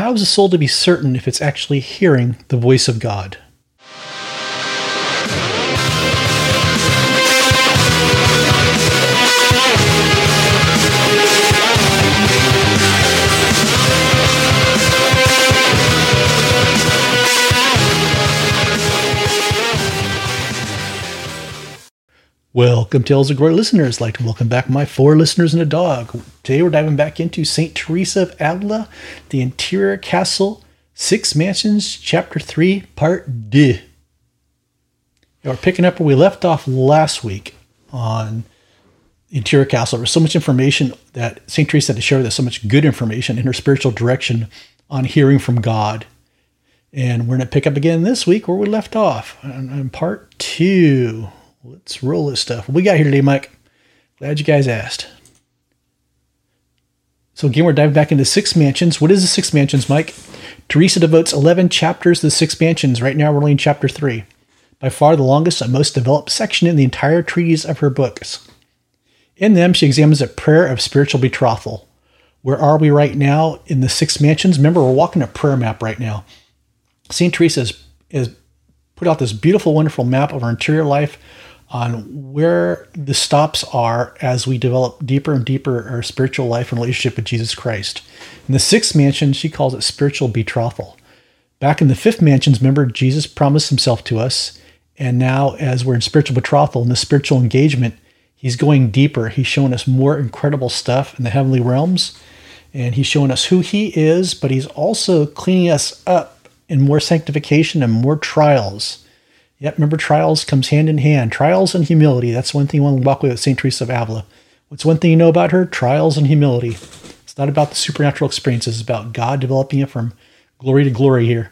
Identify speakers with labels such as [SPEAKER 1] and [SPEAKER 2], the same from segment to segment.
[SPEAKER 1] how is a soul to be certain if it's actually hearing the voice of God? Welcome, Tales of Glory listeners. I'd like to welcome back my four listeners and a dog. Today we're diving back into St. Teresa of Avila, the Interior Castle, Six Mansions, Chapter 3, Part D. We're picking up where we left off last week on Interior Castle. There was so much information that St. Teresa had to share with us, so much good information in her spiritual direction on hearing from God. And we're going to pick up again this week where we left off on, on Part 2 let's roll this stuff. What we got here today, Mike? Glad you guys asked. So again, we're diving back into Six Mansions. What is the Six Mansions, Mike? Teresa devotes 11 chapters to the Six Mansions. Right now, we're only in chapter 3. By far the longest and most developed section in the entire treatise of her books. In them, she examines a prayer of spiritual betrothal. Where are we right now in the Six Mansions? Remember, we're walking a prayer map right now. St. Teresa has, has put out this beautiful, wonderful map of our interior life on where the stops are as we develop deeper and deeper our spiritual life and relationship with Jesus Christ. In the sixth mansion, she calls it spiritual betrothal. Back in the fifth mansion, remember, Jesus promised himself to us. And now, as we're in spiritual betrothal, in the spiritual engagement, he's going deeper. He's showing us more incredible stuff in the heavenly realms. And he's showing us who he is, but he's also cleaning us up in more sanctification and more trials Yep, remember trials comes hand in hand. Trials and humility. That's one thing you want to walk away with St. Teresa of Avila. What's one thing you know about her? Trials and humility. It's not about the supernatural experiences, it's about God developing it from glory to glory here.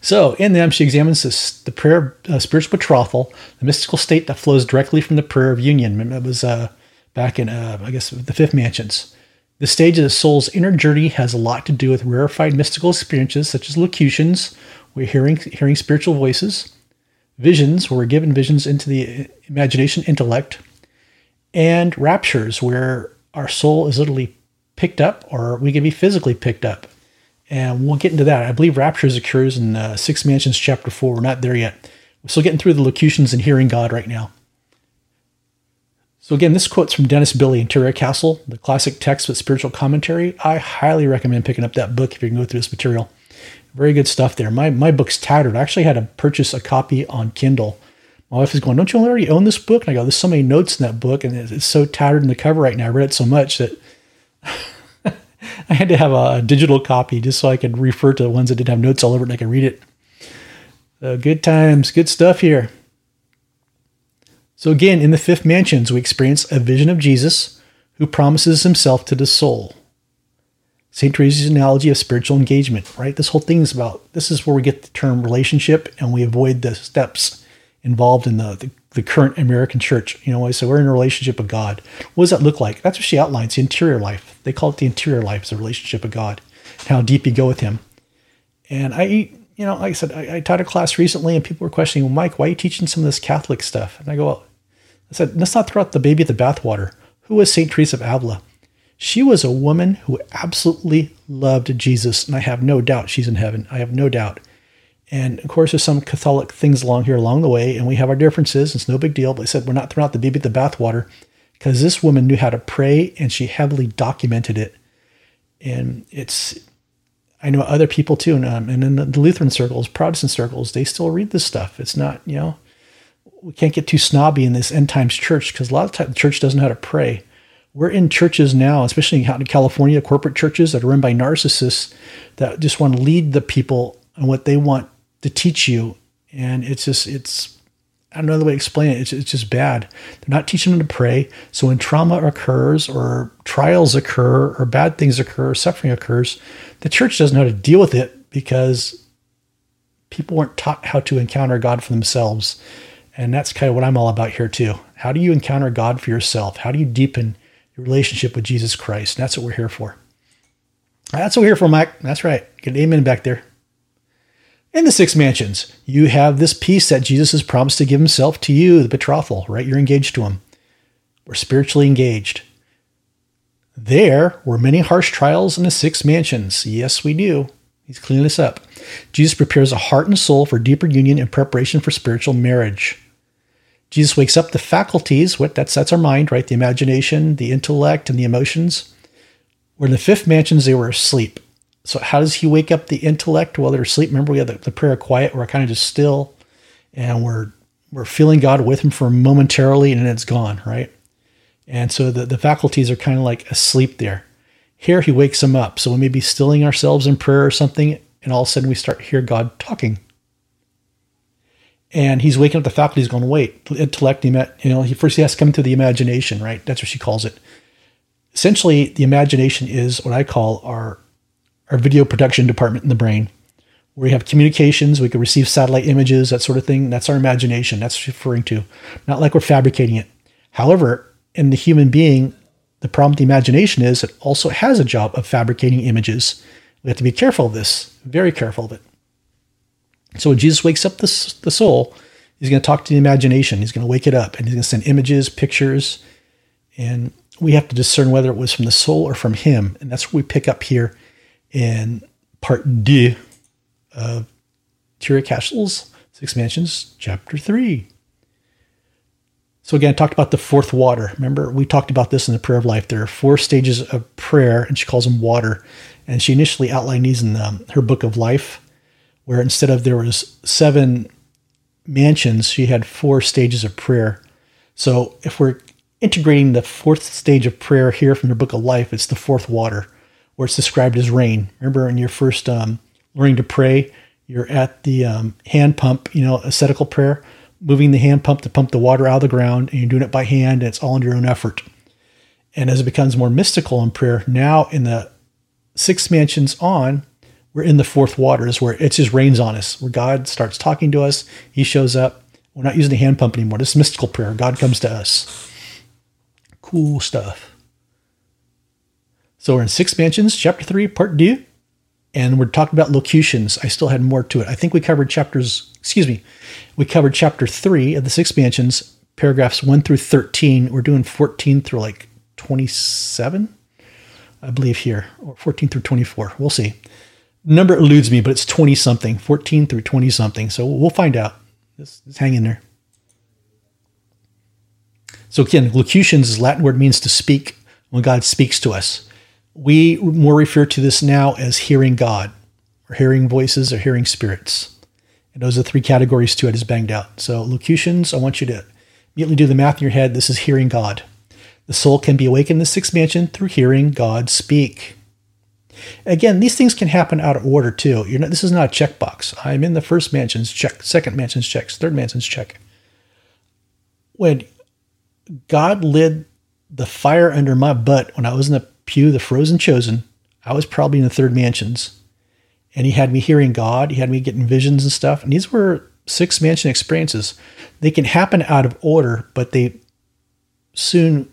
[SPEAKER 1] So, in them, she examines this, the prayer of uh, spiritual betrothal, the mystical state that flows directly from the prayer of union. It was uh, back in, uh, I guess, the fifth mansions. The stage of the soul's inner journey has a lot to do with rarefied mystical experiences such as locutions, we're hearing hearing spiritual voices, visions where we're given visions into the imagination, intellect, and raptures where our soul is literally picked up, or we can be physically picked up. And we'll get into that. I believe raptures occurs in uh, Six Mansions, chapter four. We're not there yet. We're still getting through the locutions and hearing God right now. So again, this quote's from Dennis Billy, Interior Castle, the classic text with spiritual commentary. I highly recommend picking up that book if you can go through this material. Very good stuff there. My my book's tattered. I actually had to purchase a copy on Kindle. My wife is going, "Don't you already own this book?" And I go, "There's so many notes in that book, and it's so tattered in the cover right now. I read it so much that I had to have a digital copy just so I could refer to the ones that didn't have notes all over it and I could read it. So good times, good stuff here. So again, in the fifth mansions, we experience a vision of Jesus who promises himself to the soul. St. Teresa's analogy of spiritual engagement, right? This whole thing is about this is where we get the term relationship and we avoid the steps involved in the, the, the current American church. You know, I say we're in a relationship with God. What does that look like? That's what she outlines the interior life. They call it the interior life, a relationship with God, how deep you go with Him. And I, you know, like I said, I, I taught a class recently and people were questioning, well, Mike, why are you teaching some of this Catholic stuff? And I go, well, I said, let's not throw out the baby at the bathwater. Who was St. Teresa of Avila? She was a woman who absolutely loved Jesus, and I have no doubt she's in heaven. I have no doubt. And of course, there's some Catholic things along here along the way, and we have our differences. It's no big deal. But I said we're not throwing out the baby the bathwater because this woman knew how to pray, and she heavily documented it. And it's, I know other people too, and, um, and in the Lutheran circles, Protestant circles, they still read this stuff. It's not, you know, we can't get too snobby in this end times church because a lot of times the church doesn't know how to pray we're in churches now, especially out in California, corporate churches that are run by narcissists that just want to lead the people and what they want to teach you. And it's just, it's, I don't know the way to explain it. It's, it's just bad. They're not teaching them to pray. So when trauma occurs or trials occur or bad things occur, or suffering occurs, the church doesn't know how to deal with it because people weren't taught how to encounter God for themselves. And that's kind of what I'm all about here too. How do you encounter God for yourself? How do you deepen your relationship with Jesus Christ. That's what we're here for. That's what we're here for, Mike. That's right. Get an amen back there. In the six mansions, you have this peace that Jesus has promised to give himself to you, the betrothal, right? You're engaged to him. We're spiritually engaged. There were many harsh trials in the six mansions. Yes, we do. He's cleaning this up. Jesus prepares a heart and soul for deeper union in preparation for spiritual marriage. Jesus wakes up the faculties, what that's that's our mind, right? The imagination, the intellect, and the emotions. Where in the fifth mansions they were asleep. So how does he wake up the intellect while they're asleep? Remember, we had the, the prayer of quiet, we're kind of just still, and we're we're feeling God with him for momentarily, and then it's gone, right? And so the, the faculties are kind of like asleep there. Here he wakes them up. So we may be stilling ourselves in prayer or something, and all of a sudden we start hear God talking and he's waking up the faculty. He's going, wait, intellect, you know, he first he has to come to the imagination, right? That's what she calls it. Essentially, the imagination is what I call our our video production department in the brain, where we have communications, we can receive satellite images, that sort of thing. That's our imagination. That's referring to, not like we're fabricating it. However, in the human being, the problem with the imagination is it also has a job of fabricating images. We have to be careful of this, very careful of it. So when Jesus wakes up the, the soul, he's going to talk to the imagination. He's going to wake it up and he's going to send images, pictures, and we have to discern whether it was from the soul or from him. And that's what we pick up here in part D of Interior Castle's Six Mansions, chapter 3. So again, I talked about the fourth water. Remember, we talked about this in the prayer of life. There are four stages of prayer, and she calls them water. And she initially outlined these in um, her book of life where instead of there was seven mansions, she had four stages of prayer. So if we're integrating the fourth stage of prayer here from the book of life, it's the fourth water, where it's described as rain. Remember in your first um, learning to pray, you're at the um, hand pump, you know, ascetical prayer, moving the hand pump to pump the water out of the ground, and you're doing it by hand, and it's all under your own effort. And as it becomes more mystical in prayer, now in the six mansions on, we're in the fourth waters where it just rains on us, where God starts talking to us. He shows up. We're not using the hand pump anymore. This is mystical prayer. God comes to us. Cool stuff. So we're in Six Mansions, chapter three, part two, and we're talking about locutions. I still had more to it. I think we covered chapters, excuse me, we covered chapter three of the Six Mansions, paragraphs one through 13. We're doing 14 through like 27, I believe here, or 14 through 24. We'll see number eludes me, but it's 20 something, 14 through 20 something. So we'll find out. Just, just hang in there. So again, locutions is Latin word means to speak when God speaks to us. We more refer to this now as hearing God, or hearing voices, or hearing spirits. And those are three categories to it is banged out. So locutions, I want you to immediately do the math in your head. This is hearing God. The soul can be awakened in the sixth mansion through hearing God speak. Again, these things can happen out of order too. Not, this is not a checkbox. I'm in the first mansion's check, second mansion's checks, third mansion's check. When God lit the fire under my butt when I was in the pew, the frozen chosen, I was probably in the third mansions. And he had me hearing God, he had me getting visions and stuff. And these were six mansion experiences. They can happen out of order, but they soon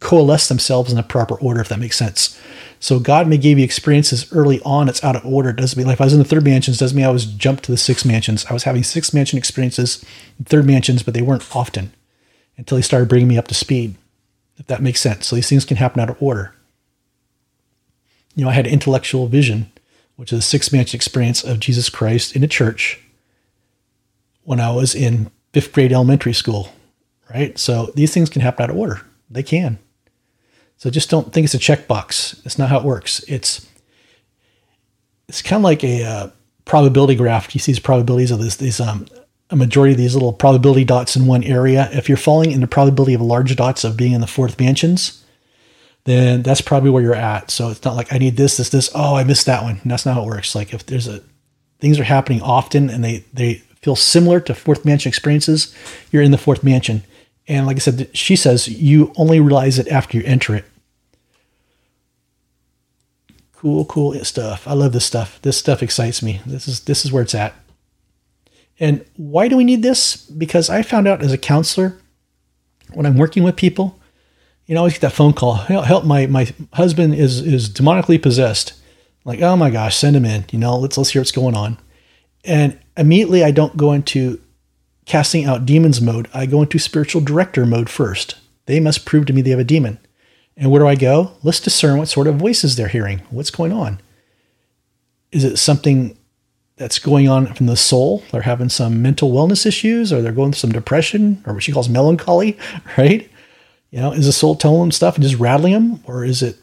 [SPEAKER 1] coalesce themselves in the proper order, if that makes sense. So God may give you experiences early on. It's out of order. It doesn't mean like if I was in the third mansions, doesn't mean I was jumped to the six mansions. I was having six mansion experiences, third mansions, but they weren't often until he started bringing me up to speed. If that makes sense. So these things can happen out of order. You know, I had intellectual vision, which is a six mansion experience of Jesus Christ in a church when I was in fifth grade elementary school. Right. So these things can happen out of order. They can. So just don't think it's a checkbox. That's not how it works. It's it's kind of like a uh, probability graph. You see these probabilities of this, these um, a majority of these little probability dots in one area. If you're falling in the probability of large dots of being in the fourth mansions, then that's probably where you're at. So it's not like I need this, this, this. Oh, I missed that one. And that's not how it works. Like if there's a things are happening often and they they feel similar to fourth mansion experiences, you're in the fourth mansion. And like I said, she says you only realize it after you enter it. Cool, cool stuff. I love this stuff. This stuff excites me. This is this is where it's at. And why do we need this? Because I found out as a counselor when I'm working with people, you know, I always get that phone call. Help, my my husband is is demonically possessed. Like, oh my gosh, send him in. You know, let's let's hear what's going on. And immediately I don't go into casting out demons mode, I go into spiritual director mode first. They must prove to me they have a demon. And where do I go? Let's discern what sort of voices they're hearing. What's going on? Is it something that's going on from the soul? They're having some mental wellness issues, or they're going through some depression, or what she calls melancholy, right? You know, is the soul telling them stuff and just rattling them, or is it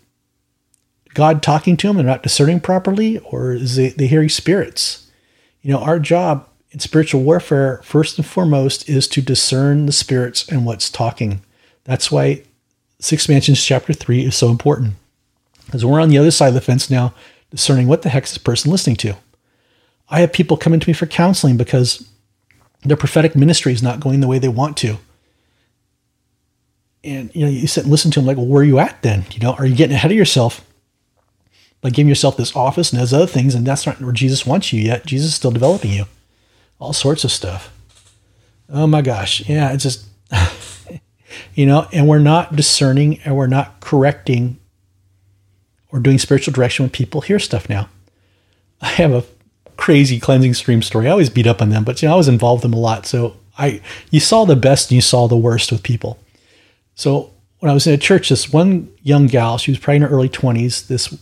[SPEAKER 1] God talking to them and not discerning properly, or is it they hearing spirits? You know, our job in spiritual warfare, first and foremost, is to discern the spirits and what's talking. That's why Six Mansions chapter three is so important. Because we're on the other side of the fence now, discerning what the heck is this person listening to. I have people coming to me for counseling because their prophetic ministry is not going the way they want to. And you know, you sit and listen to them like, well, where are you at then? You know, are you getting ahead of yourself by giving yourself this office and those other things, and that's not where Jesus wants you yet. Jesus is still developing you all sorts of stuff. Oh my gosh. Yeah, it's just, you know, and we're not discerning and we're not correcting or doing spiritual direction when people hear stuff now. I have a crazy cleansing stream story. I always beat up on them, but you know, I was involved in them a lot. So I, you saw the best and you saw the worst with people. So when I was in a church, this one young gal, she was probably in her early 20s, this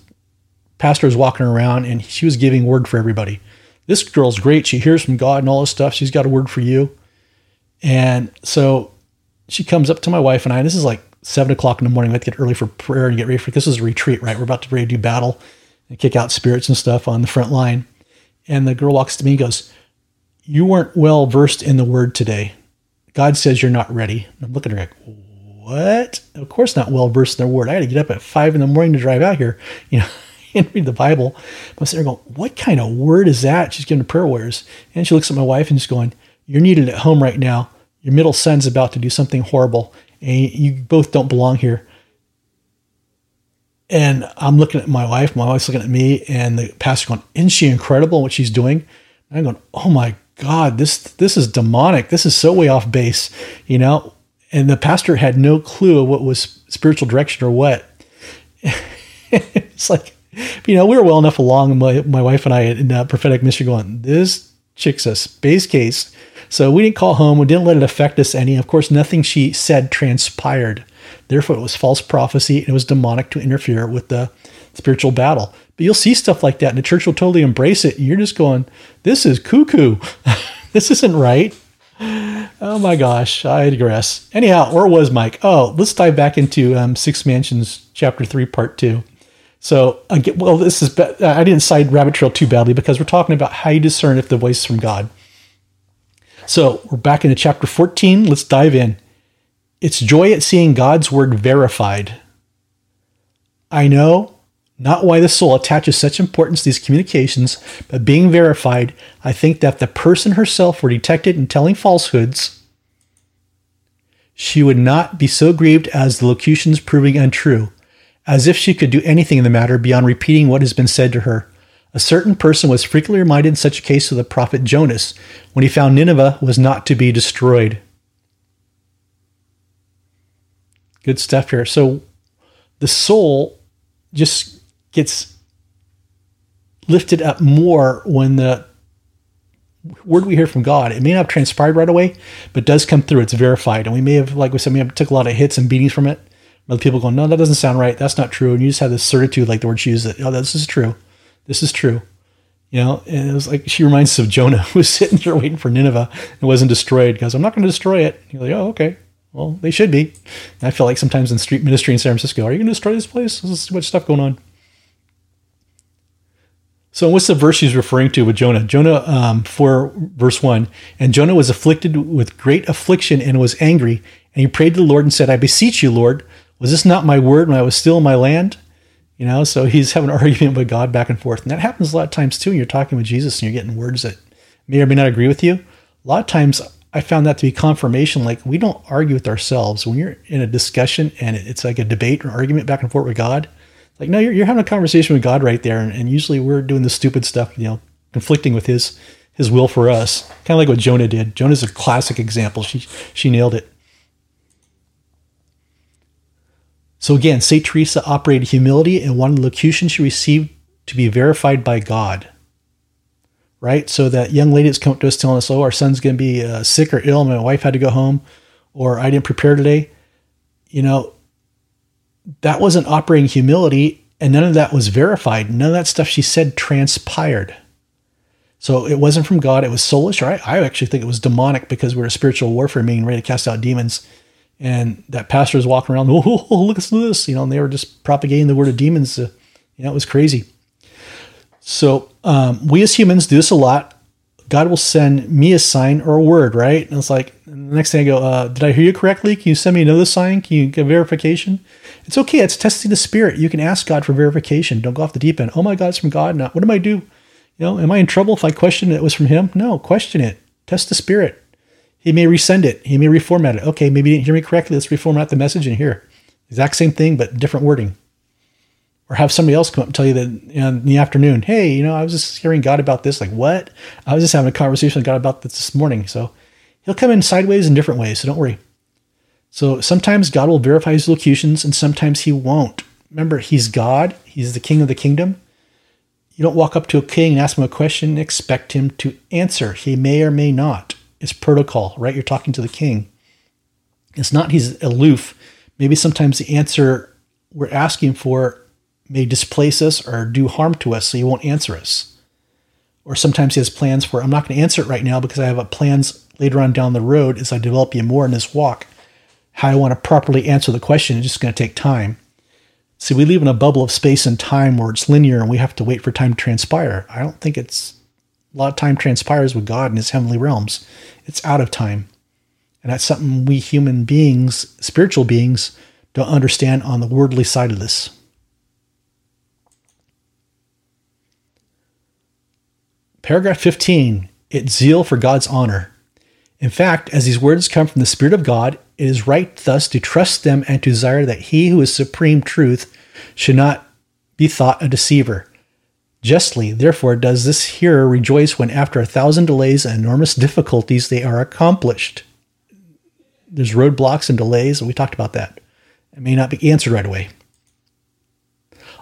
[SPEAKER 1] pastor was walking around and she was giving word for everybody this girl's great. She hears from God and all this stuff. She's got a word for you. And so she comes up to my wife and I. And this is like seven o'clock in the morning. We have to get early for prayer and get ready for this is a retreat, right? We're about to ready to do battle and kick out spirits and stuff on the front line. And the girl walks to me and goes, You weren't well versed in the word today. God says you're not ready. And I'm looking at her like, What? Of course not well versed in the word. I had to get up at five in the morning to drive out here. You know, and read the Bible. I'm sitting there going, what kind of word is that? She's giving prayer warriors. And she looks at my wife and she's going, you're needed at home right now. Your middle son's about to do something horrible and you both don't belong here. And I'm looking at my wife, my wife's looking at me, and the pastor going, Isn't she incredible what she's doing? And I'm going, Oh my God, this this is demonic. This is so way off base, you know? And the pastor had no clue of what was spiritual direction or what. it's like you know, we were well enough along, my, my wife and I in that prophetic mystery going, this chick's a space case. So we didn't call home. We didn't let it affect us any. Of course, nothing she said transpired. Therefore, it was false prophecy and it was demonic to interfere with the spiritual battle. But you'll see stuff like that, and the church will totally embrace it. And you're just going, this is cuckoo. this isn't right. Oh my gosh, I digress. Anyhow, where was Mike? Oh, let's dive back into um, Six Mansions, Chapter 3, Part 2. So, again, well, this is, uh, I didn't side rabbit trail too badly because we're talking about how you discern if the voice is from God. So, we're back into chapter 14. Let's dive in. It's joy at seeing God's word verified. I know not why the soul attaches such importance to these communications, but being verified, I think that if the person herself were detected in telling falsehoods, she would not be so grieved as the locutions proving untrue as if she could do anything in the matter beyond repeating what has been said to her. A certain person was frequently reminded in such a case of the prophet Jonas when he found Nineveh was not to be destroyed. Good stuff here. So the soul just gets lifted up more when the word we hear from God, it may not have transpired right away, but does come through. It's verified. And we may have, like we said, we took a lot of hits and beatings from it. Other people going, no, that doesn't sound right. That's not true. And you just have this certitude, like the word she used, that, oh, this is true. This is true. You know, and it was like she reminds us of Jonah, who was sitting there waiting for Nineveh and wasn't destroyed because I'm not going to destroy it. You're like, oh, okay. Well, they should be. And I feel like sometimes in street ministry in San Francisco, are you going to destroy this place? There's too much stuff going on. So, what's the verse he's referring to with Jonah? Jonah um, 4, verse 1. And Jonah was afflicted with great affliction and was angry. And he prayed to the Lord and said, I beseech you, Lord, was this not my word when I was still in my land? You know, so he's having an argument with God back and forth. And that happens a lot of times too. When you're talking with Jesus and you're getting words that may or may not agree with you. A lot of times I found that to be confirmation. Like we don't argue with ourselves. When you're in a discussion and it's like a debate or argument back and forth with God, like, no, you're, you're having a conversation with God right there. And, and usually we're doing the stupid stuff, you know, conflicting with his, his will for us. Kind of like what Jonah did. Jonah's a classic example. She, she nailed it. So again, St. Teresa operated humility and wanted the locution she received to be verified by God. Right? So that young lady that's come up to us telling us, oh, our son's going to be uh, sick or ill, my wife had to go home, or I didn't prepare today. You know, that wasn't operating humility, and none of that was verified. None of that stuff she said transpired. So it wasn't from God. It was soulish, right? I actually think it was demonic because we are a spiritual warfare meeting ready to cast out demons. And that pastor was walking around, oh, look at this, you know, and they were just propagating the word of demons. Uh, you know, it was crazy. So um, we as humans do this a lot. God will send me a sign or a word, right? And it's like, the next thing I go, uh, did I hear you correctly? Can you send me another sign? Can you get verification? It's okay. It's testing the spirit. You can ask God for verification. Don't go off the deep end. Oh my God, it's from God. Now, what do I do? You know, am I in trouble if I question it was from Him? No, question it. Test the spirit. He may resend it. He may reformat it. Okay, maybe you didn't hear me correctly. Let's reformat the message in here. Exact same thing, but different wording or have somebody else come up and tell you that in the afternoon, hey, you know, I was just hearing God about this. Like, what? I was just having a conversation with God about this this morning. So he'll come in sideways in different ways. So don't worry. So sometimes God will verify his locutions and sometimes he won't. Remember, he's God, he's the king of the kingdom. You don't walk up to a king and ask him a question and expect him to answer. He may or may not. It's protocol, right? You're talking to the king. It's not he's aloof. Maybe sometimes the answer we're asking for may displace us or do harm to us, so he won't answer us. Or sometimes he has plans for, I'm not going to answer it right now because I have plans later on down the road as I develop you more in this walk. How I want to properly answer the question is just going to take time. See, we live in a bubble of space and time where it's linear and we have to wait for time to transpire. I don't think it's a lot of time transpires with God in his heavenly realms. It's out of time. And that's something we human beings, spiritual beings, don't understand on the worldly side of this. Paragraph 15 It's zeal for God's honor. In fact, as these words come from the Spirit of God, it is right thus to trust them and to desire that he who is supreme truth should not be thought a deceiver. Justly, therefore, does this hearer rejoice when, after a thousand delays and enormous difficulties, they are accomplished. There's roadblocks and delays, and we talked about that. It may not be answered right away.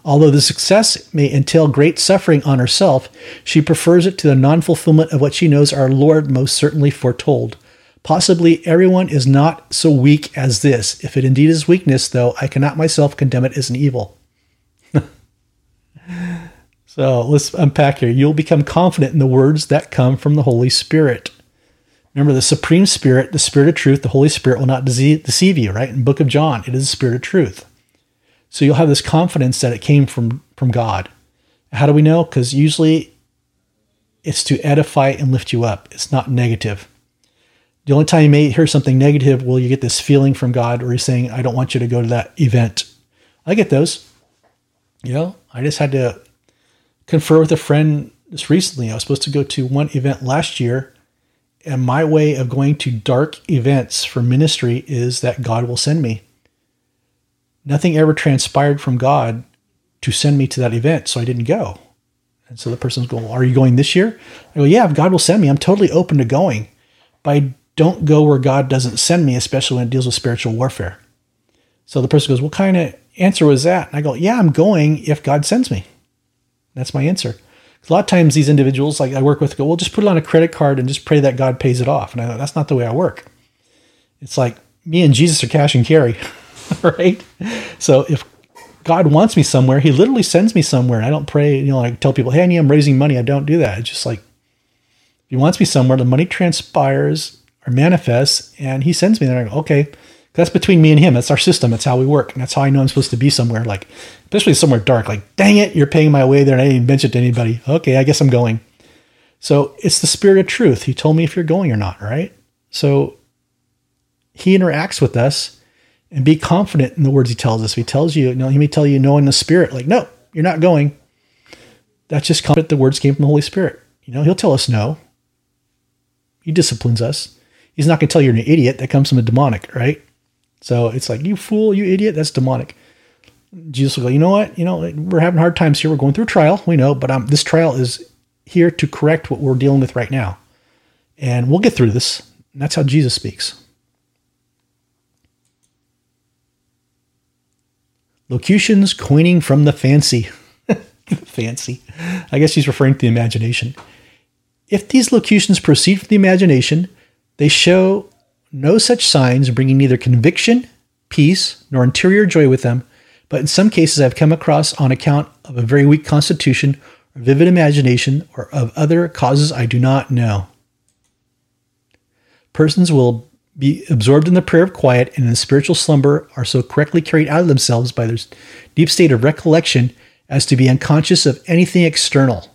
[SPEAKER 1] Although the success may entail great suffering on herself, she prefers it to the non fulfillment of what she knows our Lord most certainly foretold. Possibly everyone is not so weak as this. If it indeed is weakness, though, I cannot myself condemn it as an evil. so let's unpack here. You'll become confident in the words that come from the Holy Spirit. Remember, the Supreme Spirit, the Spirit of truth, the Holy Spirit will not deceive you, right? In book of John, it is the Spirit of truth. So you'll have this confidence that it came from from God. How do we know? Because usually it's to edify and lift you up. It's not negative. The only time you may hear something negative, will you get this feeling from God where He's saying, I don't want you to go to that event. I get those. You know, I just had to confer with a friend just recently. I was supposed to go to one event last year, and my way of going to dark events for ministry is that God will send me nothing ever transpired from God to send me to that event, so I didn't go. And so the person's going, well, Are you going this year? I go, Yeah, if God will send me, I'm totally open to going. But I don't go where God doesn't send me, especially when it deals with spiritual warfare. So the person goes, What kind of answer was that? And I go, Yeah, I'm going if God sends me. That's my answer. A lot of times these individuals like I work with go, Well, just put it on a credit card and just pray that God pays it off. And I go, That's not the way I work. It's like me and Jesus are cash and carry. right? So if God wants me somewhere, He literally sends me somewhere. I don't pray, you know, I tell people, hey, I need, I'm raising money. I don't do that. It's just like, if He wants me somewhere, the money transpires or manifests, and He sends me there. I go, okay, that's between me and Him. That's our system. That's how we work. And that's how I know I'm supposed to be somewhere, like, especially somewhere dark. Like, dang it, you're paying my way there, and I didn't mention it to anybody. Okay, I guess I'm going. So it's the spirit of truth. He told me if you're going or not, right? So He interacts with us and be confident in the words he tells us. He tells you, you know, he may tell you no in the spirit, like, no, you're not going. That's just confident the words came from the Holy Spirit. You know, he'll tell us no. He disciplines us. He's not going to tell you you're an idiot. That comes from the demonic, right? So it's like, you fool, you idiot. That's demonic. Jesus will go, you know what? You know, we're having hard times here. We're going through a trial. We know, but um, this trial is here to correct what we're dealing with right now. And we'll get through this. And that's how Jesus speaks. Locutions coining from the fancy. fancy. I guess he's referring to the imagination. If these locutions proceed from the imagination, they show no such signs, bringing neither conviction, peace, nor interior joy with them, but in some cases I've come across on account of a very weak constitution or vivid imagination or of other causes I do not know. Persons will be absorbed in the prayer of quiet and in spiritual slumber are so correctly carried out of themselves by their deep state of recollection as to be unconscious of anything external.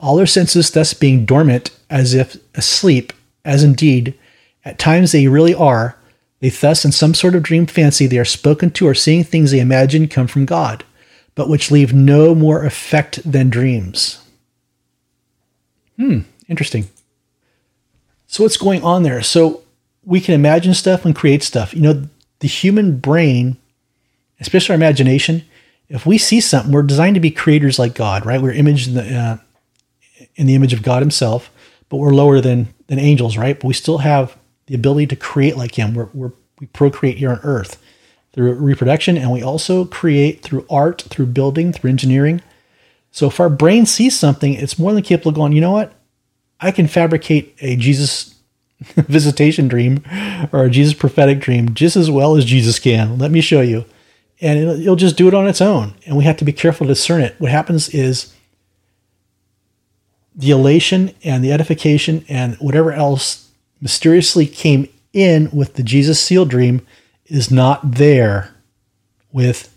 [SPEAKER 1] All their senses thus being dormant as if asleep, as indeed at times they really are, they thus, in some sort of dream fancy, they are spoken to or seeing things they imagine come from God, but which leave no more effect than dreams. Hmm, interesting. So, what's going on there? So, we can imagine stuff and create stuff. You know, the human brain, especially our imagination, if we see something, we're designed to be creators like God, right? We're imaged in the, uh, in the image of God Himself, but we're lower than than angels, right? But we still have the ability to create like Him. We're, we're we procreate here on Earth through reproduction, and we also create through art, through building, through engineering. So if our brain sees something, it's more than capable of going, you know what? I can fabricate a Jesus visitation dream or a Jesus prophetic dream just as well as Jesus can. Let me show you. And it'll, it'll just do it on its own. And we have to be careful to discern it. What happens is the elation and the edification and whatever else mysteriously came in with the Jesus seal dream is not there with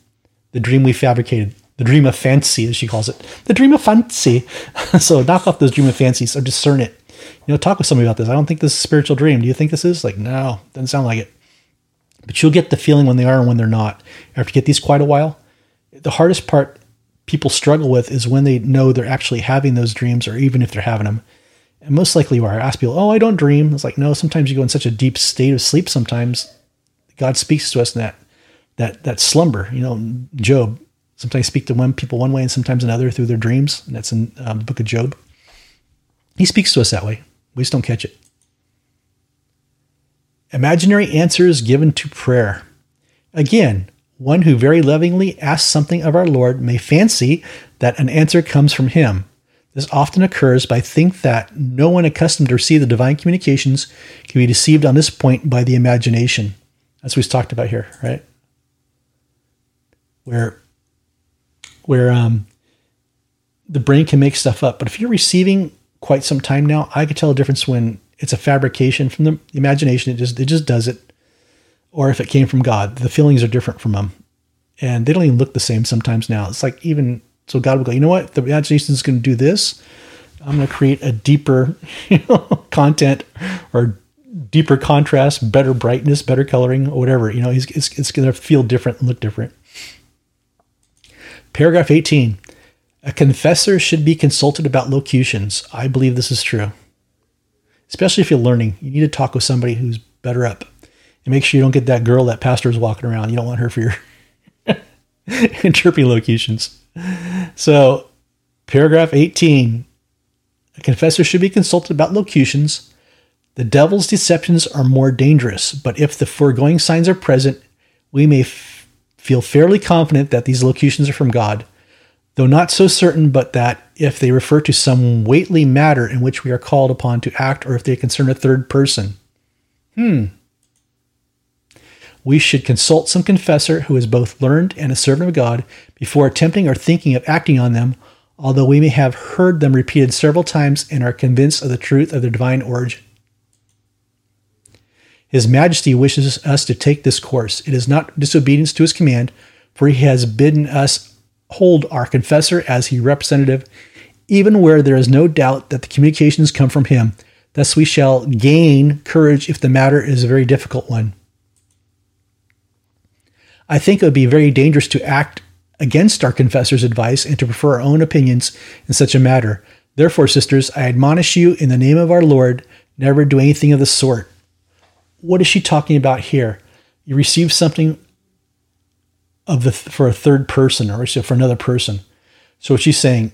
[SPEAKER 1] the dream we fabricated, the dream of fancy, as she calls it, the dream of fancy. so knock off those dream of fancies or discern it. You know, talk with somebody about this. I don't think this is a spiritual dream. Do you think this is? Like, no, doesn't sound like it. But you'll get the feeling when they are and when they're not. After you get these quite a while, the hardest part people struggle with is when they know they're actually having those dreams, or even if they're having them. And most likely you are. I ask people, oh, I don't dream. It's like, no, sometimes you go in such a deep state of sleep sometimes. God speaks to us in that that that slumber. You know, Job sometimes speak to one people one way and sometimes another through their dreams. And that's in um, the book of Job. He speaks to us that way. We just don't catch it. Imaginary answers given to prayer. Again, one who very lovingly asks something of our Lord may fancy that an answer comes from him. This often occurs, I think that no one accustomed to receive the divine communications can be deceived on this point by the imagination, as we've talked about here, right? Where, where um, the brain can make stuff up. But if you're receiving quite some time now, I can tell a difference when it's a fabrication from the imagination. It just it just does it, or if it came from God. The feelings are different from them, and they don't even look the same sometimes now. It's like even so, God will go, you know what? The imagination is going to do this. I'm going to create a deeper content or deeper contrast, better brightness, better coloring, or whatever. You know, it's, it's going to feel different and look different. Paragraph 18. A confessor should be consulted about locutions. I believe this is true. Especially if you're learning, you need to talk with somebody who's better up. And make sure you don't get that girl that pastor is walking around. You don't want her for your interpreting locutions. So, paragraph 18 a confessor should be consulted about locutions. The devil's deceptions are more dangerous, but if the foregoing signs are present, we may f- feel fairly confident that these locutions are from God, though not so certain but that if they refer to some weighty matter in which we are called upon to act or if they concern a third person. Hmm, we should consult some confessor who is both learned and a servant of God before attempting or thinking of acting on them, although we may have heard them repeated several times and are convinced of the truth of their divine origin. His Majesty wishes us to take this course. It is not disobedience to his command, for he has bidden us hold our confessor as his representative, even where there is no doubt that the communications come from him. Thus we shall gain courage if the matter is a very difficult one. I think it would be very dangerous to act against our confessor's advice and to prefer our own opinions in such a matter. Therefore, sisters, I admonish you in the name of our Lord, never do anything of the sort. What is she talking about here? You receive something of the for a third person or for another person. So what she's saying,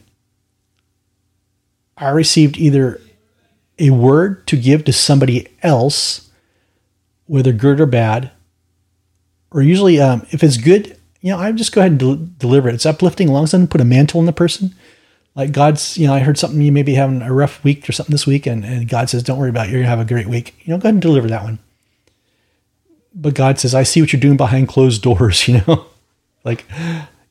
[SPEAKER 1] I received either a word to give to somebody else, whether good or bad, or usually um, if it's good, you know, I just go ahead and del- deliver it. It's uplifting. Long I put a mantle on the person, like God's, you know, I heard something you may be having a rough week or something this week, and, and God says, "Don't worry about it. You're gonna have a great week." You know, go ahead and deliver that one. But God says, "I see what you're doing behind closed doors." You know, like,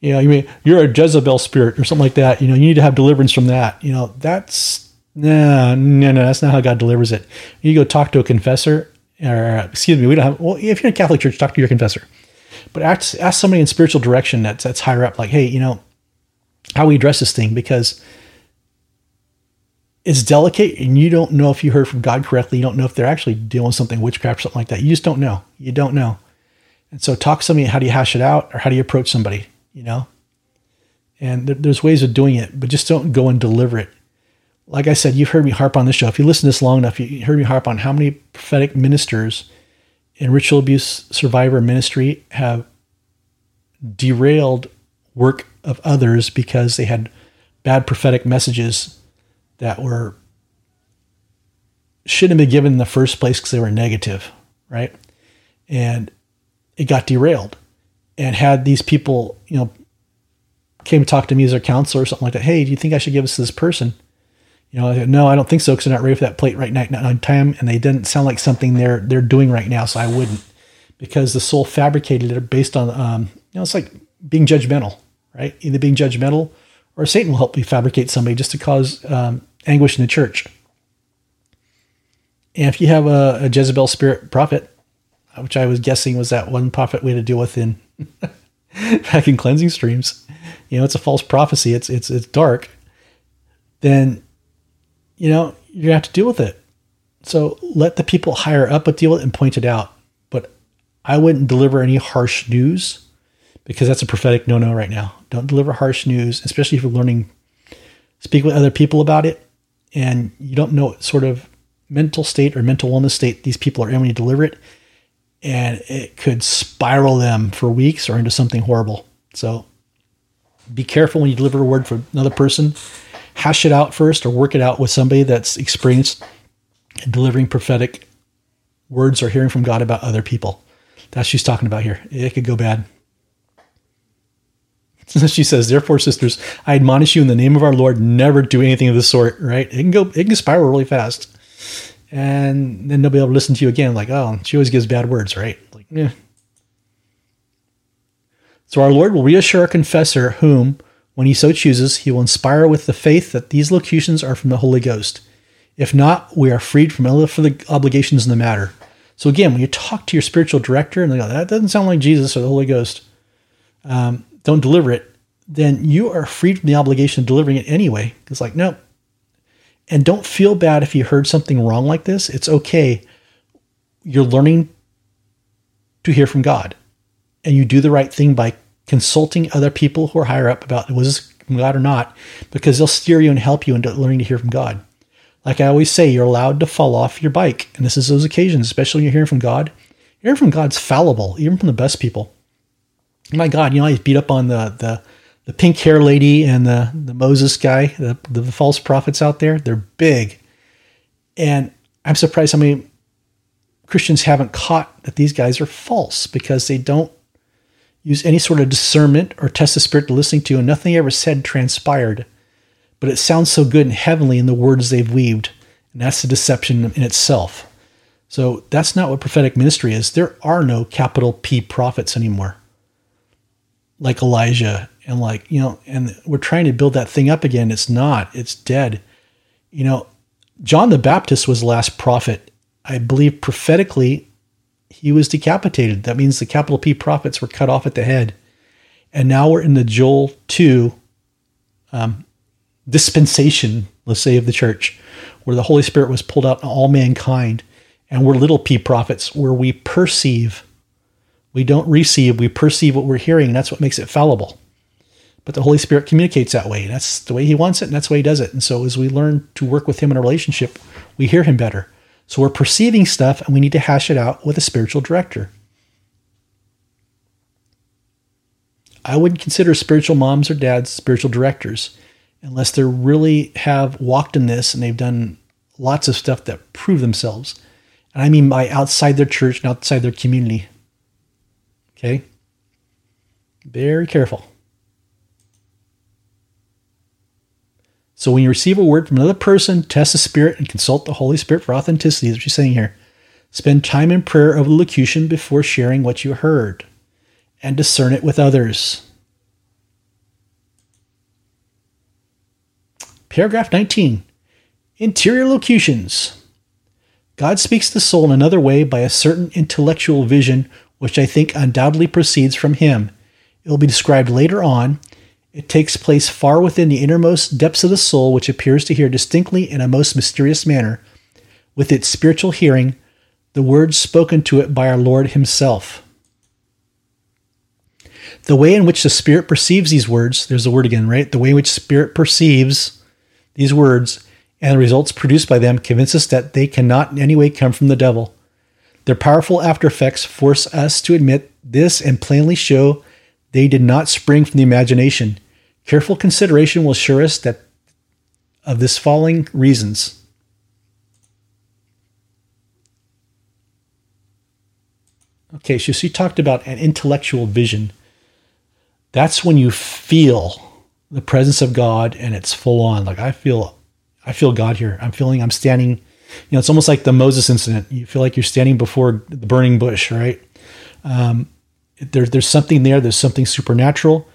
[SPEAKER 1] you know, you mean you're a Jezebel spirit or something like that. You know, you need to have deliverance from that. You know, that's no, no, no. That's not how God delivers it. You go talk to a confessor, or uh, excuse me, we don't have. Well, if you're in a Catholic church, talk to your confessor. But ask, ask somebody in spiritual direction that's that's higher up, like, hey, you know, how we address this thing because it's delicate and you don't know if you heard from God correctly. You don't know if they're actually doing something witchcraft or something like that. You just don't know. You don't know. And so talk to somebody. How do you hash it out or how do you approach somebody? You know? And there's ways of doing it, but just don't go and deliver it. Like I said, you've heard me harp on this show. If you listen to this long enough, you heard me harp on how many prophetic ministers in ritual abuse survivor ministry have derailed work of others because they had bad prophetic messages that were shouldn't have been given in the first place because they were negative, right? And it got derailed. And had these people, you know, came to talk to me as their counselor or something like that, hey, do you think I should give this to this person? You know, no, I don't think so because they're not ready for that plate right now on time, and they didn't sound like something they're they're doing right now, so I wouldn't, because the soul fabricated it based on, um, you know, it's like being judgmental, right? Either being judgmental, or Satan will help you fabricate somebody just to cause um, anguish in the church. And if you have a, a Jezebel spirit prophet, which I was guessing was that one prophet we had to deal with in back in cleansing streams, you know, it's a false prophecy. It's it's it's dark. Then, you know, you have to deal with it. So let the people higher up deal with it and point it out. But I wouldn't deliver any harsh news because that's a prophetic no-no right now. Don't deliver harsh news, especially if you're learning. Speak with other people about it and you don't know what sort of mental state or mental wellness state these people are in when you deliver it. And it could spiral them for weeks or into something horrible. So be careful when you deliver a word for another person. Hash it out first or work it out with somebody that's experienced delivering prophetic words or hearing from God about other people. That's she's talking about here. It could go bad. she says, therefore, sisters, I admonish you in the name of our Lord, never do anything of the sort, right? It can go, it can spiral really fast. And then they'll be able to listen to you again, like, oh, she always gives bad words, right? Like, yeah. So our Lord will reassure a confessor whom, when he so chooses, he will inspire with the faith that these locutions are from the Holy Ghost. If not, we are freed from all the obligations in the matter. So again, when you talk to your spiritual director and they go, that doesn't sound like Jesus or the Holy Ghost, um, don't deliver it, then you are freed from the obligation of delivering it anyway. It's like, no. And don't feel bad if you heard something wrong like this. It's okay. You're learning to hear from God. And you do the right thing by consulting other people who are higher up about was this from God or not, because they'll steer you and help you into learning to hear from God. Like I always say, you're allowed to fall off your bike. And this is those occasions, especially when you're hearing from God. Hearing from God's fallible, even from the best people my God, you know, I beat up on the the the pink hair lady and the the Moses guy, the the false prophets out there. They're big, and I'm surprised how many Christians haven't caught that these guys are false because they don't use any sort of discernment or test the spirit to listening to, and nothing ever said transpired. But it sounds so good and heavenly in the words they've weaved, and that's the deception in itself. So that's not what prophetic ministry is. There are no capital P prophets anymore like Elijah and like, you know, and we're trying to build that thing up again. It's not, it's dead. You know, John the Baptist was the last prophet. I believe prophetically, he was decapitated. That means the capital P prophets were cut off at the head. And now we're in the Joel 2 um, dispensation, let's say, of the church, where the Holy Spirit was pulled out on all mankind. And we're little p prophets, where we perceive we don't receive, we perceive what we're hearing, and that's what makes it fallible. But the Holy Spirit communicates that way. And That's the way He wants it, and that's the way He does it. And so as we learn to work with Him in a relationship, we hear Him better. So we're perceiving stuff, and we need to hash it out with a spiritual director. I wouldn't consider spiritual moms or dads spiritual directors unless they really have walked in this and they've done lots of stuff that prove themselves. And I mean by outside their church and outside their community. Okay? Very careful. So when you receive a word from another person, test the spirit and consult the Holy Spirit for authenticity, is what she's saying here. Spend time in prayer the locution before sharing what you heard. and discern it with others. Paragraph 19 Interior locutions. God speaks to the soul in another way by a certain intellectual vision, which I think undoubtedly proceeds from Him. It will be described later on. It takes place far within the innermost depths of the soul, which appears to hear distinctly in a most mysterious manner, with its spiritual hearing, the words spoken to it by our Lord Himself. The way in which the Spirit perceives these words, there's the word again, right? The way in which Spirit perceives these words and the results produced by them convince us that they cannot in any way come from the devil. Their powerful after effects force us to admit this and plainly show they did not spring from the imagination. Careful consideration will assure us that of this following reasons. Okay, so she talked about an intellectual vision. That's when you feel the presence of God and it's full on. Like I feel I feel God here. I'm feeling I'm standing, you know, it's almost like the Moses incident. You feel like you're standing before the burning bush, right? Um, there, there's something there. There's something supernatural.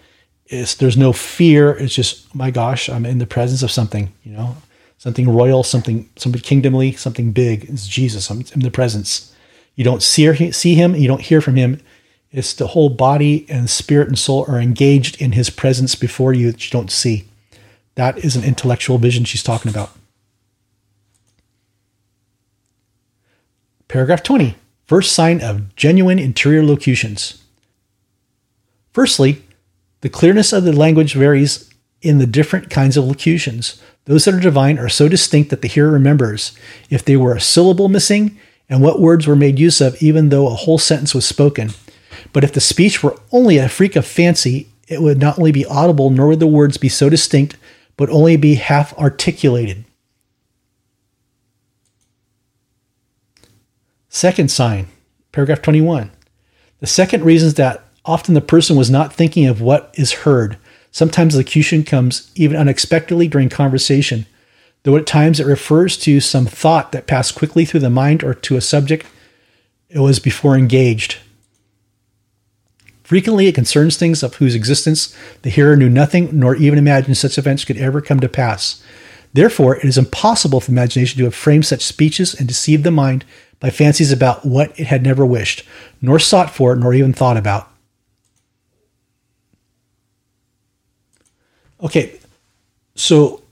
[SPEAKER 1] It's, there's no fear. It's just, my gosh, I'm in the presence of something, you know, something royal, something, something kingdomly, something big. It's Jesus. I'm in the presence. You don't see, see him. You don't hear from him. It's the whole body and spirit and soul are engaged in his presence before you that you don't see. That is an intellectual vision she's talking about. Paragraph 20. First sign of genuine interior locutions. Firstly, the clearness of the language varies in the different kinds of locutions. Those that are divine are so distinct that the hearer remembers if they were a syllable missing and what words were made use of, even though a whole sentence was spoken. But if the speech were only a freak of fancy, it would not only be audible, nor would the words be so distinct but only be half articulated. Second sign, paragraph 21. The second reason is that often the person was not thinking of what is heard. Sometimes locution comes even unexpectedly during conversation, though at times it refers to some thought that passed quickly through the mind or to a subject it was before engaged. Frequently, it concerns things of whose existence the hearer knew nothing nor even imagined such events could ever come to pass. Therefore, it is impossible for imagination to have framed such speeches and deceived the mind by fancies about what it had never wished, nor sought for, nor even thought about. Okay, so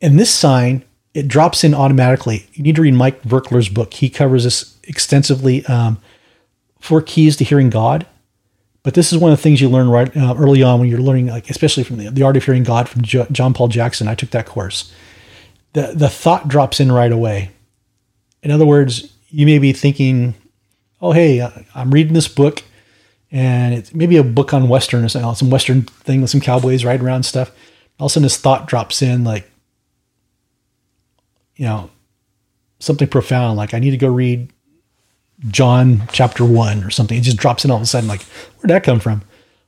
[SPEAKER 1] in this sign, it drops in automatically. You need to read Mike Virkler's book. He covers this extensively. Um, four keys to hearing God. But this is one of the things you learn right uh, early on when you're learning, like especially from the, the art of hearing God from jo- John Paul Jackson. I took that course. The the thought drops in right away. In other words, you may be thinking, "Oh, hey, uh, I'm reading this book, and it's maybe a book on Western or something, some Western thing with some cowboys riding around stuff." All of a sudden, this thought drops in, like, you know, something profound, like I need to go read John chapter one or something. It just drops in all of a sudden, like, where'd that come from?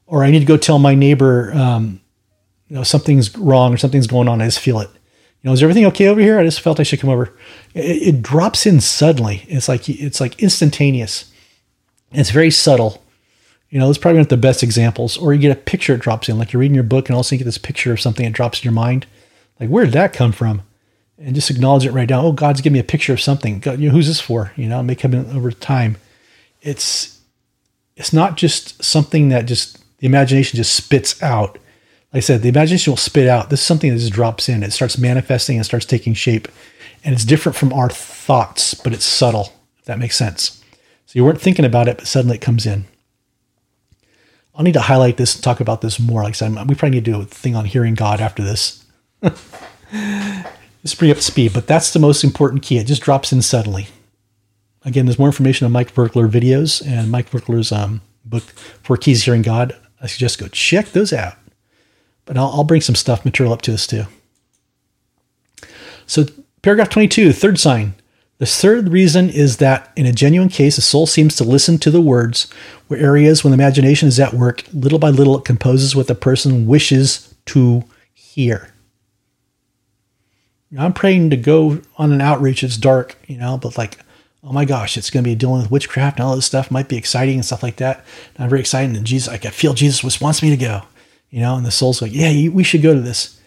[SPEAKER 1] Or I need to go tell my neighbor, um, you know, something's wrong or something's going on. I just feel it. You know, is everything okay over here? I just felt I should come over. It, it drops in suddenly. It's like it's like instantaneous. It's very subtle. You know, it's probably not the best examples. Or you get a picture it drops in, like you're reading your book and all of also you get this picture of something that drops in your mind. Like, where did that come from? and just acknowledge it right now. Oh, God's giving me a picture of something. God, you know, who's this for? You know, it may come in over time. It's it's not just something that just the imagination just spits out. Like I said, the imagination will spit out. This is something that just drops in. It starts manifesting and starts taking shape. And it's different from our thoughts, but it's subtle, if that makes sense. So you weren't thinking about it, but suddenly it comes in. I'll need to highlight this and talk about this more. Like I said, we probably need to do a thing on hearing God after this. just bring up speed, but that's the most important key. It just drops in suddenly. Again, there's more information on Mike Virkler videos and Mike Virkler's um, book, Four Keys Hearing God. I suggest go check those out. But I'll, I'll bring some stuff material up to this too. So, paragraph 22, third sign. The third reason is that in a genuine case, the soul seems to listen to the words, where areas when the imagination is at work, little by little it composes what the person wishes to hear. I'm praying to go on an outreach. It's dark, you know, but like oh my gosh, it's going to be dealing with witchcraft and all this stuff. Might be exciting and stuff like that. And I'm very excited. And Jesus, I feel Jesus wants me to go, you know. And the soul's like, yeah, we should go to this.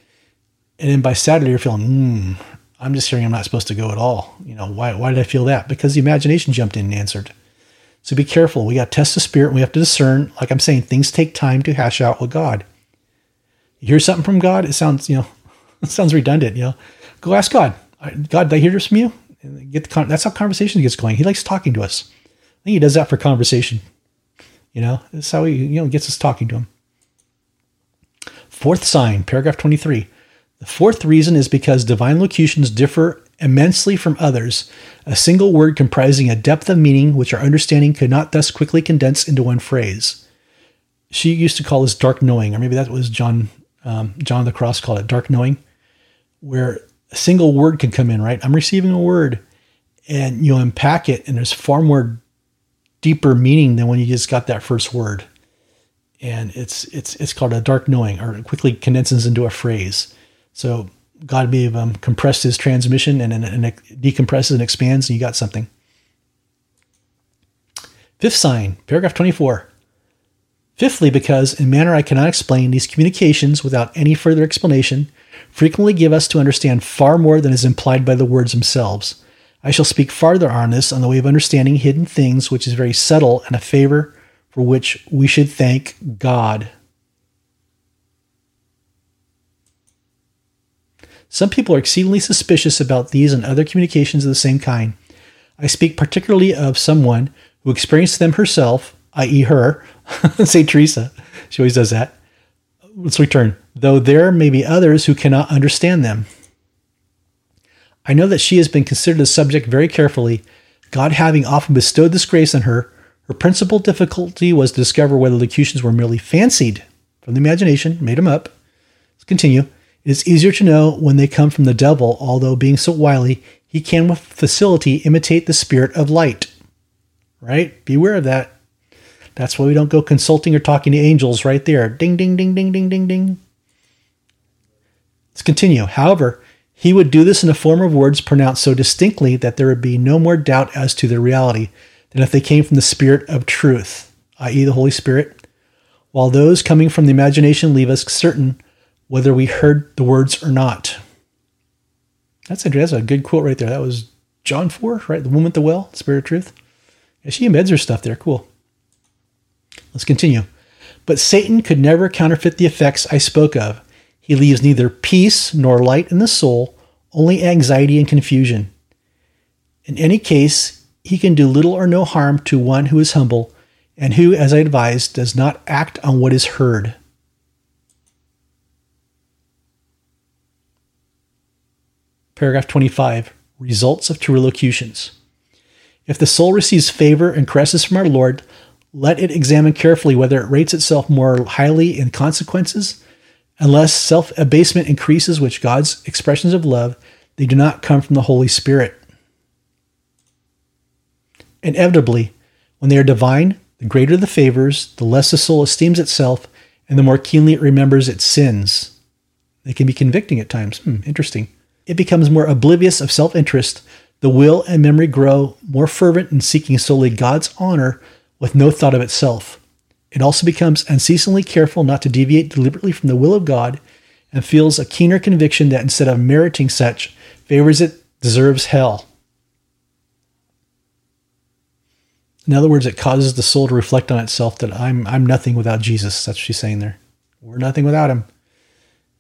[SPEAKER 1] And then by Saturday, you're feeling, hmm, I'm just hearing I'm not supposed to go at all. You know, why? Why did I feel that? Because the imagination jumped in and answered. So be careful. We got to test the spirit. we have to discern. Like I'm saying, things take time to hash out with God. You hear something from God, it sounds, you know, it sounds redundant. You know, go ask God. God, did I hear this from you? And get the con- that's how conversation gets going. He likes talking to us. I think he does that for conversation. You know, that's how he you know gets us talking to him. Fourth sign, paragraph 23. The fourth reason is because divine locutions differ immensely from others, a single word comprising a depth of meaning which our understanding could not thus quickly condense into one phrase. She used to call this dark knowing, or maybe that was John um, John the Cross called it dark knowing, where a single word can come in, right? I'm receiving a word and you unpack it, and there's far more deeper meaning than when you just got that first word. And it's it's it's called a dark knowing, or it quickly condenses into a phrase. So God may have um, compressed his transmission and, and, decompresses and expands, and you got something. Fifth sign, paragraph 24. Fifthly, because in manner I cannot explain, these communications, without any further explanation, frequently give us to understand far more than is implied by the words themselves. I shall speak farther on this on the way of understanding hidden things, which is very subtle and a favor for which we should thank God. Some people are exceedingly suspicious about these and other communications of the same kind. I speak particularly of someone who experienced them herself, i.e., her, St. Teresa. She always does that. Let's return. Though there may be others who cannot understand them. I know that she has been considered a subject very carefully, God having often bestowed this grace on her. Her principal difficulty was to discover whether the locutions were merely fancied from the imagination, made them up. Let's continue. It is easier to know when they come from the devil, although being so wily, he can with facility imitate the spirit of light. Right? Beware of that. That's why we don't go consulting or talking to angels right there. Ding, ding, ding, ding, ding, ding, ding. Let's continue. However, he would do this in the form of words pronounced so distinctly that there would be no more doubt as to their reality than if they came from the Spirit of truth, i.e., the Holy Spirit, while those coming from the imagination leave us certain whether we heard the words or not. That's a, that's a good quote right there. That was John 4, right? The woman at the well, Spirit of Truth. Yeah, she embeds her stuff there. Cool. Let's continue. But Satan could never counterfeit the effects I spoke of. He leaves neither peace nor light in the soul, only anxiety and confusion. In any case, he can do little or no harm to one who is humble and who, as I advised, does not act on what is heard. Paragraph 25 Results of True Locutions. If the soul receives favor and caresses from our Lord, let it examine carefully whether it rates itself more highly in consequences. Unless self abasement increases, which God's expressions of love, they do not come from the Holy Spirit. Inevitably, when they are divine, the greater the favors, the less the soul esteems itself, and the more keenly it remembers its sins. They can be convicting at times. Hmm, interesting it becomes more oblivious of self interest. The will and memory grow more fervent in seeking solely God's honor with no thought of itself. It also becomes unceasingly careful not to deviate deliberately from the will of God and feels a keener conviction that instead of meriting such favors, it deserves hell. In other words, it causes the soul to reflect on itself that I'm I'm nothing without Jesus. That's what she's saying there. We're nothing without him.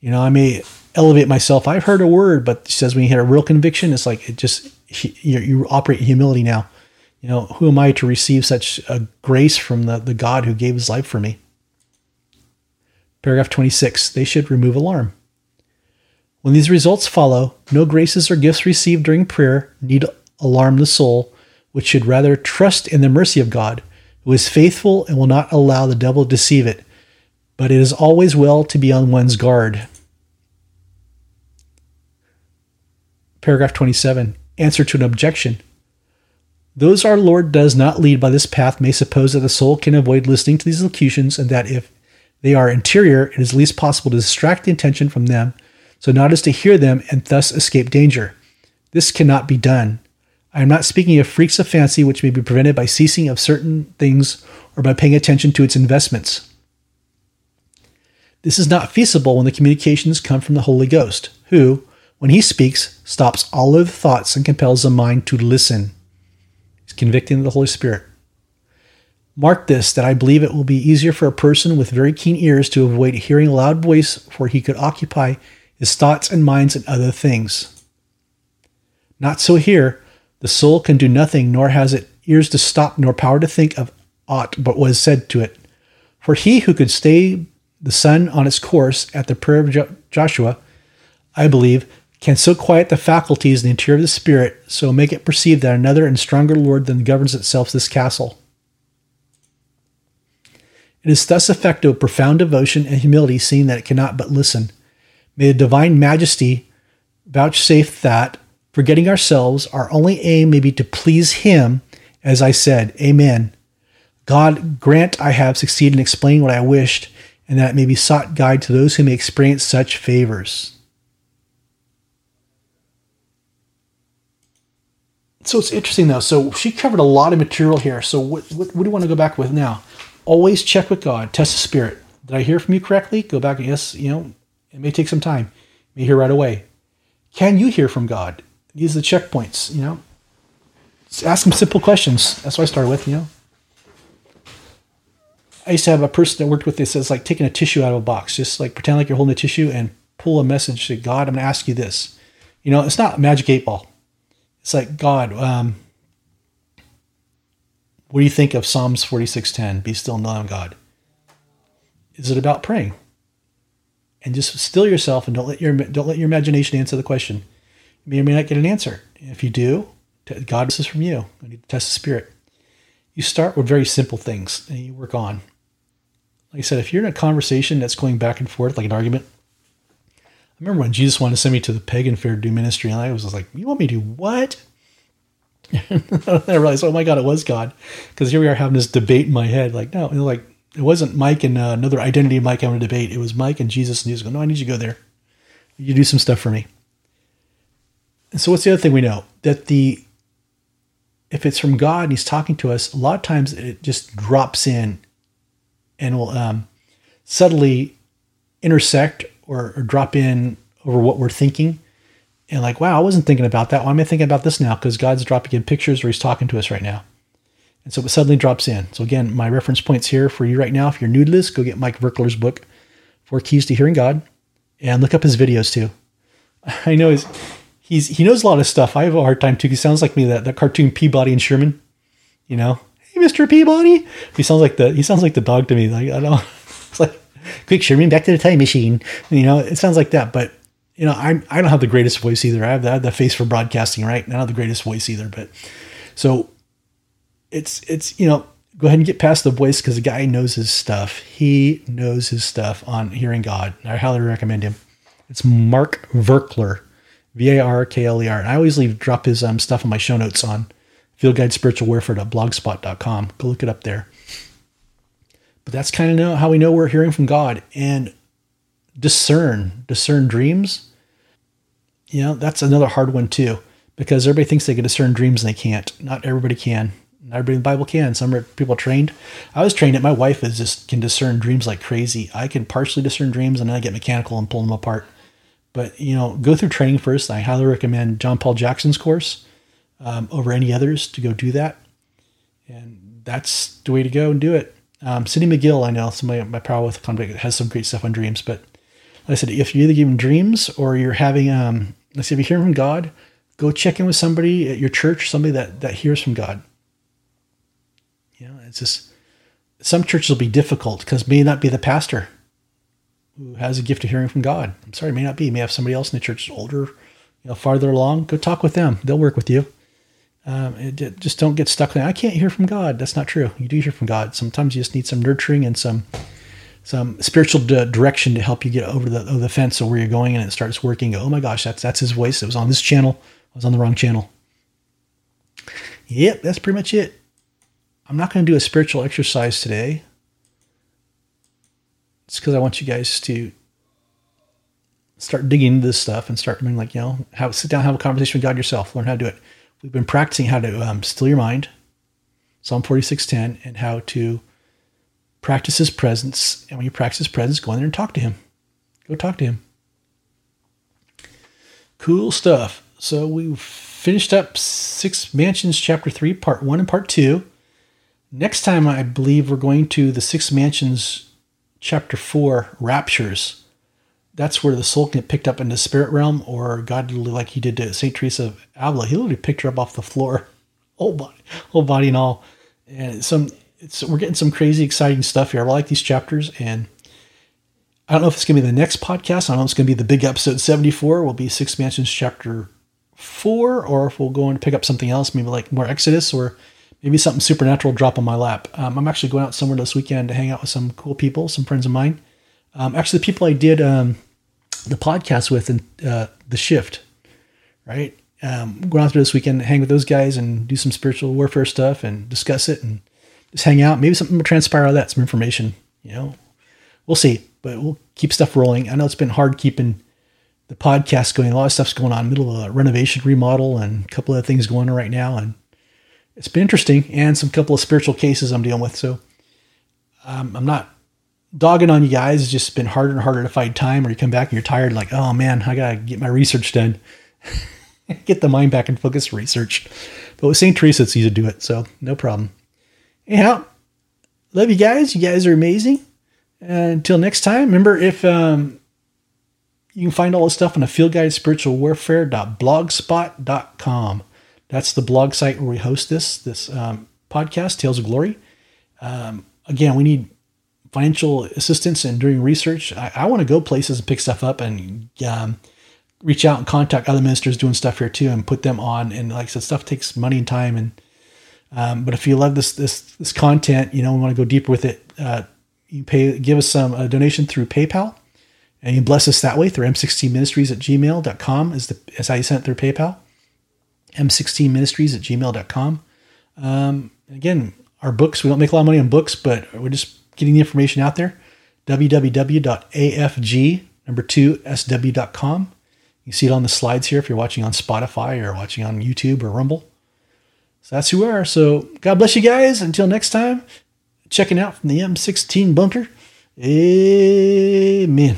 [SPEAKER 1] You know, I may elevate myself. I've heard a word, but says when you hit a real conviction, it's like it just you, you operate in humility now. You know, who am I to receive such a grace from the, the God who gave his life for me? Paragraph 26. They should remove alarm. When these results follow, no graces or gifts received during prayer need alarm the soul, which should rather trust in the mercy of God, who is faithful and will not allow the devil to deceive it. But it is always well to be on one's guard. Paragraph 27 Answer to an objection. Those our Lord does not lead by this path may suppose that the soul can avoid listening to these locutions, and that if they are interior, it is least possible to distract the attention from them, so not as to hear them and thus escape danger. This cannot be done. I am not speaking of freaks of fancy which may be prevented by ceasing of certain things or by paying attention to its investments. This is not feasible when the communications come from the Holy Ghost, who, when he speaks, stops all other thoughts and compels the mind to listen. He's convicting the Holy Spirit. Mark this that I believe it will be easier for a person with very keen ears to avoid hearing a loud voice, for he could occupy his thoughts and minds in other things. Not so here. The soul can do nothing, nor has it ears to stop, nor power to think of aught but what is said to it. For he who could stay the sun on its course at the prayer of jo- Joshua, I believe, can so quiet the faculties in the interior of the spirit, so make it perceive that another and stronger Lord than governs itself this castle. It is thus effective profound devotion and humility, seeing that it cannot but listen. May the divine majesty vouchsafe that, forgetting ourselves, our only aim may be to please Him, as I said, Amen. God grant I have succeeded in explaining what I wished, and that it may be sought guide to those who may experience such favors. So it's interesting though. So she covered a lot of material here. So what, what, what do you want to go back with now? Always check with God, test the spirit. Did I hear from you correctly? Go back. And yes, you know, it may take some time. You may hear right away. Can you hear from God? These are the checkpoints, you know. Just ask them simple questions. That's what I started with, you know. I used to have a person that worked with this. It's like taking a tissue out of a box. Just like pretend like you're holding a tissue and pull a message to God. I'm going to ask you this. You know, it's not magic eight ball. It's like God. Um, what do you think of Psalms 46:10? Be still and know I'm God. Is it about praying? And just still yourself and don't let your don't let your imagination answer the question. You may or may not get an answer. If you do, God, this is from you. I need to test the spirit. You start with very simple things and you work on. Like I said, if you're in a conversation that's going back and forth, like an argument, remember when Jesus wanted to send me to the pagan fair to do ministry, and I was like, "You want me to do what?" I realized, oh my God, it was God, because here we are having this debate in my head. Like, no, like it wasn't Mike and uh, another identity of Mike having a debate. It was Mike and Jesus, and he was going, "No, I need you to go there. You do some stuff for me." And so, what's the other thing we know that the if it's from God and He's talking to us, a lot of times it just drops in and will um, subtly intersect or, or, drop in over what we're thinking. And like, wow, I wasn't thinking about that. Why am I thinking about this now? Because God's dropping in pictures or He's talking to us right now. And so it suddenly drops in. So again, my reference points here for you right now. If you're new to this, go get Mike Virkler's book, Four Keys to Hearing God, and look up his videos too. I know he's he's he knows a lot of stuff. I have a hard time too. He sounds like me that that cartoon Peabody and Sherman. You know, hey, Mr. Peabody. He sounds like the he sounds like the dog to me. Like I don't. Quick Sherman back to the time machine. You know, it sounds like that. But you know, I I don't have the greatest voice either. I have have the face for broadcasting, right? Have the greatest voice either. But so it's it's you know go ahead and get past the voice because the guy knows his stuff. He knows his stuff on hearing God. I highly recommend him. It's Mark Virkler, V A R K L E R. And I always leave drop his um, stuff in my show notes on Field Guide Spiritual Warfare.blogspot.com. Go look it up there. That's kind of how we know we're hearing from God and discern, discern dreams. You know, that's another hard one too, because everybody thinks they can discern dreams and they can't. Not everybody can. Not everybody in the Bible can. Some people trained. I was trained it. My wife is just can discern dreams like crazy. I can partially discern dreams and then I get mechanical and pull them apart. But you know, go through training first. I highly recommend John Paul Jackson's course um, over any others to go do that. And that's the way to go and do it. Um, Cindy McGill, I know somebody my power with convict has some great stuff on dreams. But like I said, if you're either giving dreams or you're having, um, let's say, if you're hearing from God, go check in with somebody at your church, somebody that that hears from God. You know, it's just some churches will be difficult because may not be the pastor who has a gift of hearing from God. I'm sorry, may not be. You may have somebody else in the church older, you know, farther along. Go talk with them. They'll work with you. Um, it, just don't get stuck. There. I can't hear from God. That's not true. You do hear from God. Sometimes you just need some nurturing and some some spiritual direction to help you get over the over the fence of where you're going, and it starts working. Oh my gosh, that's that's His voice. It was on this channel. I was on the wrong channel. Yep, that's pretty much it. I'm not going to do a spiritual exercise today. It's because I want you guys to start digging into this stuff and start being like, you know, have sit down, have a conversation with God yourself, learn how to do it. We've been practicing how to um, still your mind, Psalm 46:10, and how to practice His presence. And when you practice His presence, go in there and talk to Him. Go talk to Him. Cool stuff. So we finished up Six Mansions, Chapter 3, Part 1 and Part 2. Next time, I believe we're going to the Six Mansions, Chapter 4, Raptures. That's where the soul get picked up in the spirit realm, or God, like he did to St. Teresa of Avila, he literally picked her up off the floor, whole body, whole body and all. And some, it's, we're getting some crazy, exciting stuff here. I like these chapters, and I don't know if it's going to be the next podcast. I don't know if it's going to be the big episode 74. Will be Six Mansions Chapter 4, or if we'll go and pick up something else, maybe like more Exodus, or maybe something supernatural drop on my lap. Um, I'm actually going out somewhere this weekend to hang out with some cool people, some friends of mine. Um, actually, the people I did um, the podcast with and uh, the shift, right? Um, going out there this weekend, hang with those guys and do some spiritual warfare stuff and discuss it and just hang out. Maybe something will transpire out of that, some information, you know, we'll see but we'll keep stuff rolling. I know it's been hard keeping the podcast going. A lot of stuff's going on, middle of a renovation remodel, and a couple of things going on right now, and it's been interesting. And some couple of spiritual cases I'm dealing with. So um, I'm not dogging on you guys. has just been harder and harder to find time. Or you come back and you're tired, like, oh man, I gotta get my research done. get the mind back in focus research. But with St. Teresa, it's easy to do it, so no problem. Anyhow, love you guys. You guys are amazing until next time, remember if um, you can find all this stuff on a field guide spiritual warfare.blogspot.com. That's the blog site where we host this this um, podcast, Tales of Glory. Um, again, we need financial assistance and doing research. I, I want to go places and pick stuff up and um, reach out and contact other ministers doing stuff here too and put them on. And like I said, stuff takes money and time. And um, but if you love this this this content, you know, we want to go deeper with it. Uh, you pay give us some a donation through PayPal, and you bless us that way through m16ministries at gmail.com is the is how you send through PayPal. m16ministries at gmail.com. Um, again, our books we don't make a lot of money on books, but we're just getting the information out there. www.afg number two sw.com. You see it on the slides here if you're watching on Spotify or watching on YouTube or Rumble. So that's who we are. So God bless you guys. Until next time, checking out from the M16 bunker. Amen.